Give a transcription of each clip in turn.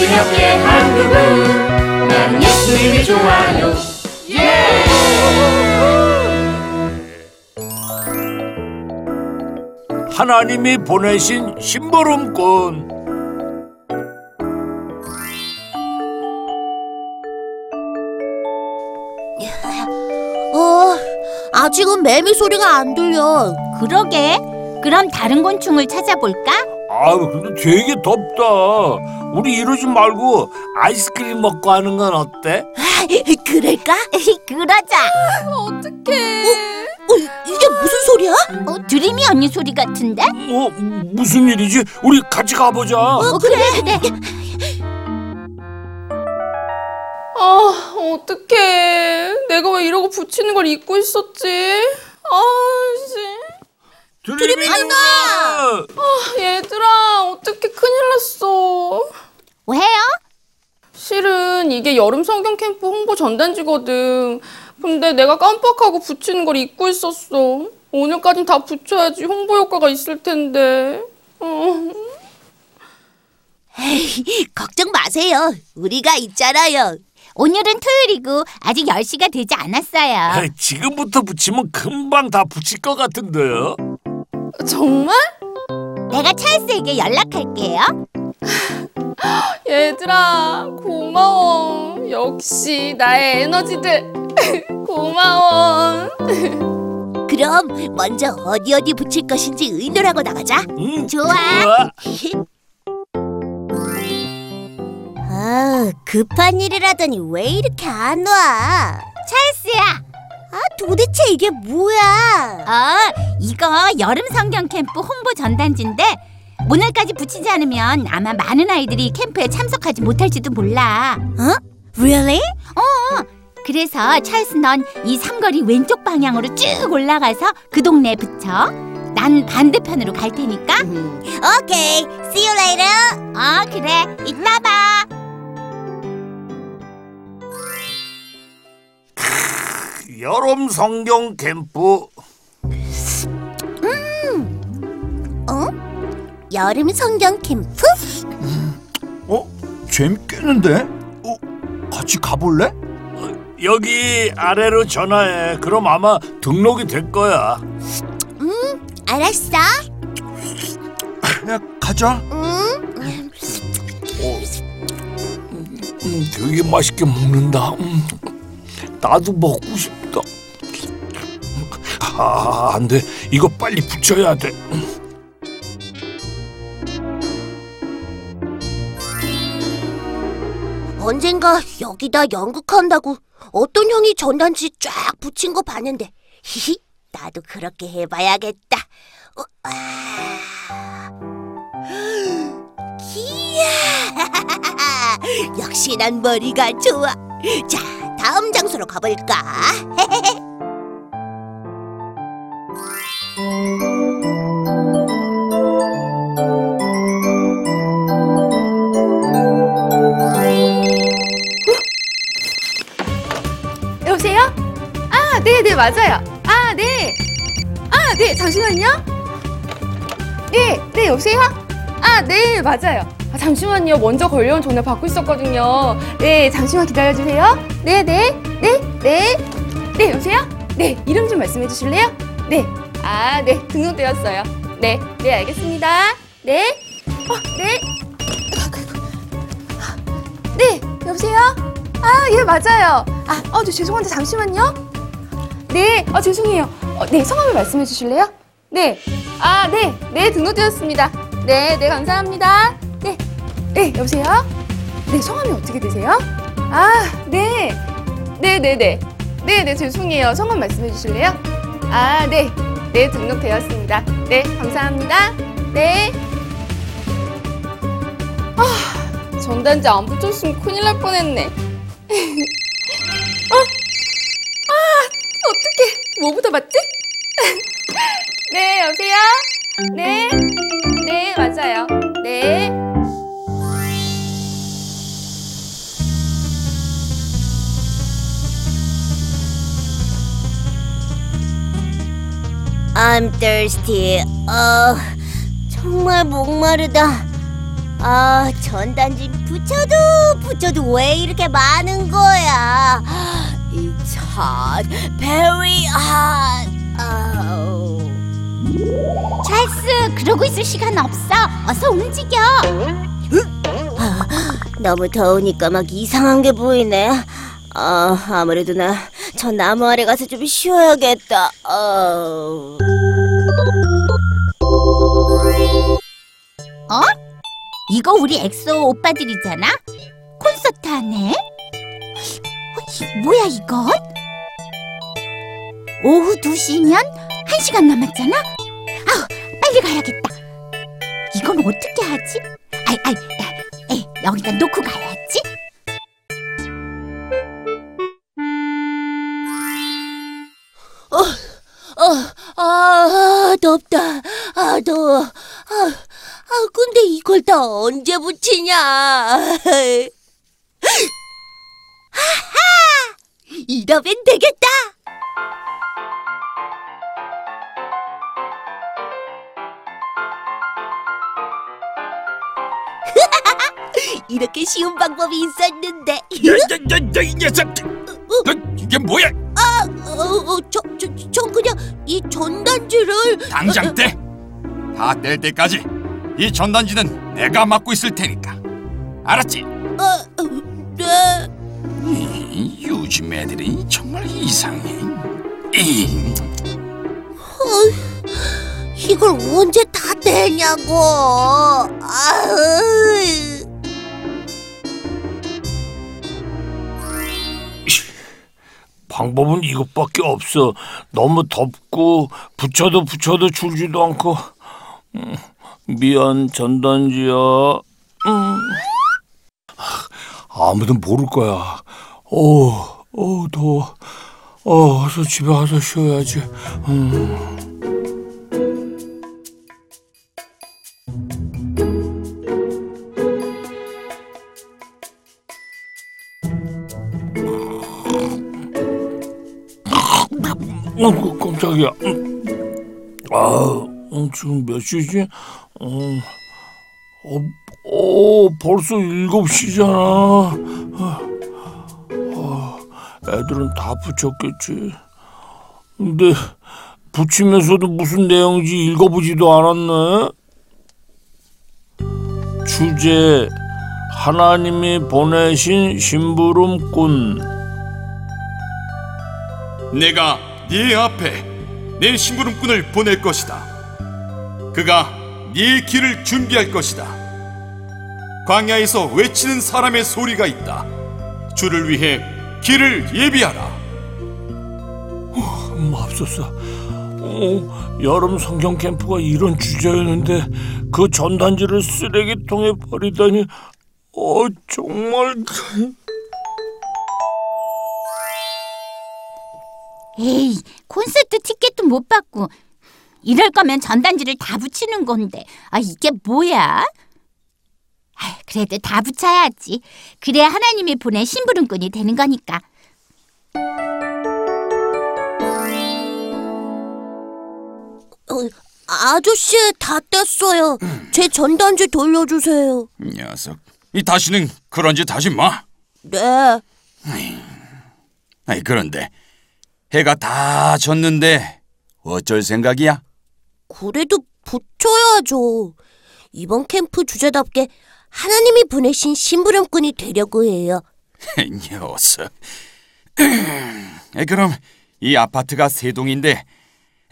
함께 한 그분 나는 예수님이 좋아요 하나님이 보내신 심부름꾼 어, 아직은 매미 소리가 안 들려. 그러게. 그럼 다른 곤충을 찾아볼까? 아유 근데 되게 덥다 우리 이러지 말고 아이스크림 먹고 하는 건 어때? 그럴까? 그러자. 어떡해. 어, 이게 무슨 소리야? 어, 드림이 언니 소리 같은데? 어 무슨 일이지? 우리 같이 가보자 어, 그래, 그래. 아, 어떡해. 내가 왜 이러고 붙이는 걸 잊고 있었지? 아, 씨. 드림이 누나 아, 얘들아, 어떻게 큰일 났어. 왜요? 실은 이게 여름 성경 캠프 홍보 전단지거든. 근데 내가 깜빡하고 붙이는 걸 잊고 있었어. 오늘까진 다 붙여야지 홍보 효과가 있을 텐데. 어. 걱정 마세요. 우리가 있잖아요. 오늘은 토요일이고 아직 10시가 되지 않았어요. 아, 지금부터 붙이면 금방 다 붙일 것 같은데요 정말? 내가 찰스에게 연락할게요. 얘들아, 고마워. 역시 나의 에너지들. 고마워. 그럼 먼저 어디 어디 붙일 것인지 의논 하고 나가자. 응, 좋아. 아, 급한 일이라더니 왜 이렇게 안 와? 찰스야. 아, 도대체 이게 뭐야? 어, 이거 여름 성경 캠프 홍보 전단지인데 오늘까지 붙이지 않으면 아마 많은 아이들이 캠프에 참석하지 못할지도 몰라. 어? Really? 어. 그래서 찰스 넌 이 삼거리 왼쪽 방향으로 쭉 올라가서 그 동네에 붙여. 난 반대편으로 갈 테니까. 음, 오케이. See you later. 어, 그래. 이따 봐. 여름 성경 캠프 어? 여름 성경 캠프? 어? 재밌겠는데? 어? 같이 가볼래? 여기 아래로 전화해 그럼 아마 등록이 될 거야 알았어. 야, 가자. 응? 음, 되게 맛있게 먹는다 음, 나도 먹고 싶다 아, 안 돼. 이거 빨리 붙여야 돼. 언젠가 여기다 연극한다고 어떤 형이 전단지 쫙 붙인 거 봤는데 히히 나도 그렇게 해봐야겠다. 어, 아. 이야 역시 난 머리가 좋아. 자 다음 장소로 가볼까? 여보세요? 아, 네, 네, 맞아요. 아, 네. 아, 네, 잠시만요. 네, 네, 여보세요? 아, 네, 맞아요. 아, 잠시만요. 먼저 걸려온 전화 받고 있었거든요. 네, 잠시만 기다려주세요. 네, 네, 네, 네. 네, 여보세요? 네, 이름 좀 말씀해 주실래요? 네. 아, 네, 등록되었어요. 네, 네, 알겠습니다. 네. 어, 네. 네, 여보세요? 아, 예, 맞아요. 아, 어, 저 죄송한데 잠시만요. 네, 아, 죄송해요. 어, 네, 성함을 말씀해 주실래요? 네. 아, 네, 네, 등록되었습니다. 네, 네, 감사합니다. 네, 네, 여보세요? 네, 성함이 어떻게 되세요? 아, 네. 네, 네, 네. 네, 네, 죄송해요. 성함 말씀해 주실래요? 아, 네. 네, 등록되었습니다. 네, 감사합니다. 네. 아, 전단지 안 붙였으면 큰일 날 뻔했네. 어? 아, 어떡해. 뭐부터 맞지? 네, 여보세요? 네. 네, 맞아요. 네. I'm thirsty. 어, 정말 목마르다. 아, 전단지 붙여도 붙여도 왜 이렇게 많은 거야? 이참 very hot. 아우. 찰스, 그러고 있을 시간 없어. 어서 움직여. 너무 더우니까 막 이상한 게 보이네. 아, 아무래도 나 저 나무 아래 가서 좀 쉬어야겠다. 어. 어? 이거 우리 엑소 오빠들이잖아? 콘서트 하네? 뭐야 이건? 오후 2시면 1시간 남았잖아? 아우 빨리 가야겠다 이건 어떻게 하지? 아이 아이 에이, 여기다 놓고 가야지 아, 덥다. 아, 더워. 아, 아, 근데 이걸 다 언제 붙이냐? 하하! 이러면 되겠다. 이렇게 쉬운 방법이 있었는데. 야야야야 이 녀석! 너 이게 뭐야? 어, 어, 저, 저, 저 그냥 이 전단지를 당장 떼. 다 뗄 때까지 이 전단지는 내가 맡고 있을 테니까. 알았지? 어, 어, 네. 이 요즘 애들이 정말 이상해. 이, 이걸 언제 다 떼냐고. 아으. 방법은 이것밖에 없어. 너무 덥고 붙여도 붙여도 줄지도 않고. 음, 미안 전단지야. 음. 아무도 모를 거야. 어, 어 더워. 어, 어서 집에 가서 쉬어야지. 음. 어, 깜짝이야. 음. 아, 음, 지금 몇 시지? 음, 어, 어, 벌써 일곱 시잖아. 아, 아, 애들은 다 붙였겠지. 근데 붙이면서도 무슨 내용인지 읽어보지도 않았네. 주제 하나님이 보내신 심부름꾼. 내가 네 앞에 내 심부름꾼을 보낼 것이다. 그가 네 길을 준비할 것이다. 광야에서 외치는 사람의 소리가 있다. 주를 위해 길을 예비하라. 맙소사. 어, 여름 성경 캠프가 이런 주제였는데 그 전단지를 쓰레기통에 버리다니 어 정말 에이 콘서트 티켓도 못 받고 이럴 거면 전단지를 다 붙이는 건데 아 이게 뭐야? 아, 그래도 다 붙여야지 그래야 하나님이 보낸 심부름꾼이 되는 거니까 어, 아저씨 다 뗐어요. 제 전단지 돌려주세요. 녀석. 이 다시는 그런 짓 하지 마. 네. 아이 그런데 해가 다 졌는데 어쩔 생각이야? 그래도 붙여야죠. 이번 캠프 주제답게 하나님이 보내신 심부름꾼이 되려고 해요. 녀석. 에, 그럼 이 아파트가 세 동인데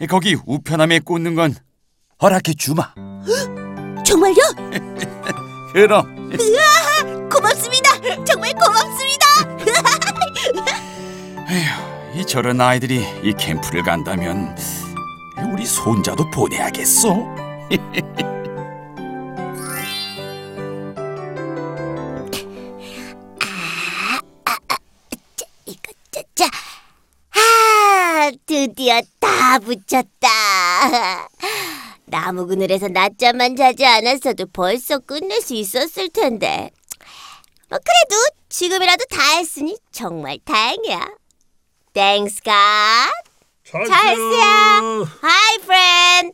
거기 우편함에 꽂는 건 허락해 주마. 정말요? 그럼 고맙습니다. 정말 고맙습니다. 이 저런 아이들이 이 캠프를 간다면 우리 손자도 보내야겠어. 이거 짜자. 아, 드디어 다 붙였다. 나무 그늘에서 낮잠만 자지 않았어도 벌써 끝낼 수 있었을 텐데. 뭐 그래도 지금이라도 다 했으니 정말 다행이야. Thanks God. 찰스야. Hi friend.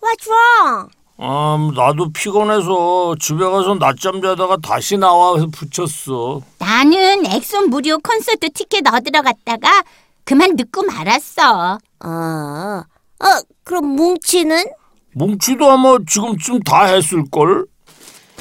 What's wrong? 아, 나도 피곤해서 집에 가서 낮잠 자다가 다시 나와서 붙였어. 나는 엑소 무료 콘서트 티켓 얻으러 갔다가 그만 늦고 말았어. 아, 어, 그럼 뭉치는? 뭉치도 아마 지금쯤 다 했을걸?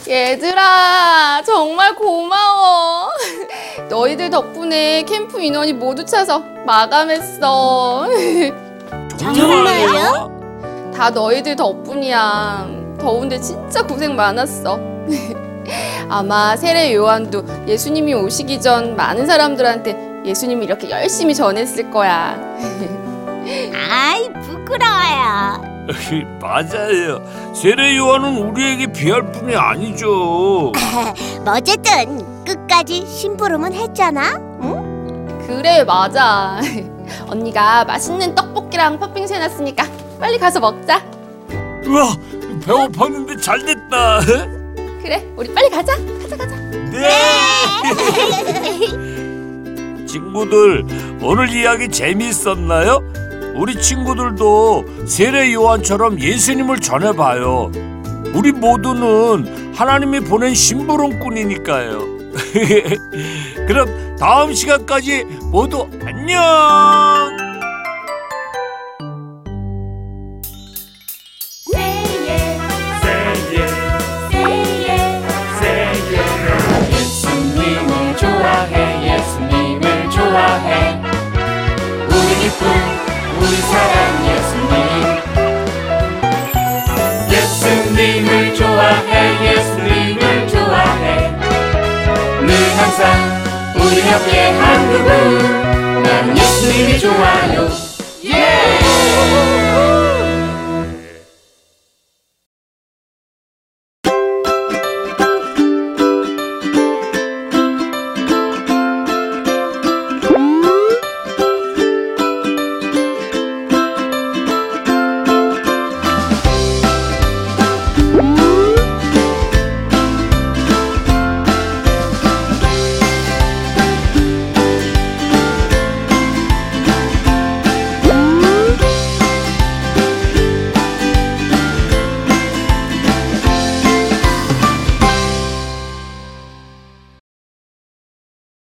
얘들아 정말 고마워. 너희들 덕분에 캠프 인원이 모두 차서 마감했어. 정말요? 다 너희들 덕분이야. 더운데 진짜 고생 많았어. 아마 세례 요한도 예수님이 오시기 전 많은 사람들한테 예수님이 이렇게 열심히 전했을 거야. 아이 부끄러워요. 맞아요. 세례 요한은 우리에게 비할 뿐이 아니죠. 뭐 어쨌든 끝까지 심부름은 했잖아. 그래 맞아 언니가 맛있는 떡볶이랑 팥빙수 해놨으니까 빨리 가서 먹자 우와, 배고팠는데 잘 됐다. 그래 우리 빨리 가자 가자 가자 네. 친구들, 오늘 이야기 재미있었나요? 우리 친구들도 세례 요한처럼 예수님을 전해봐요. 우리 모두는 하나님이 보낸 심부름꾼이니까요. 그럼 다음 시간까지 모두 안녕! 항상 우리 함께 한국은 난 예수님이 좋아요 예! Yeah!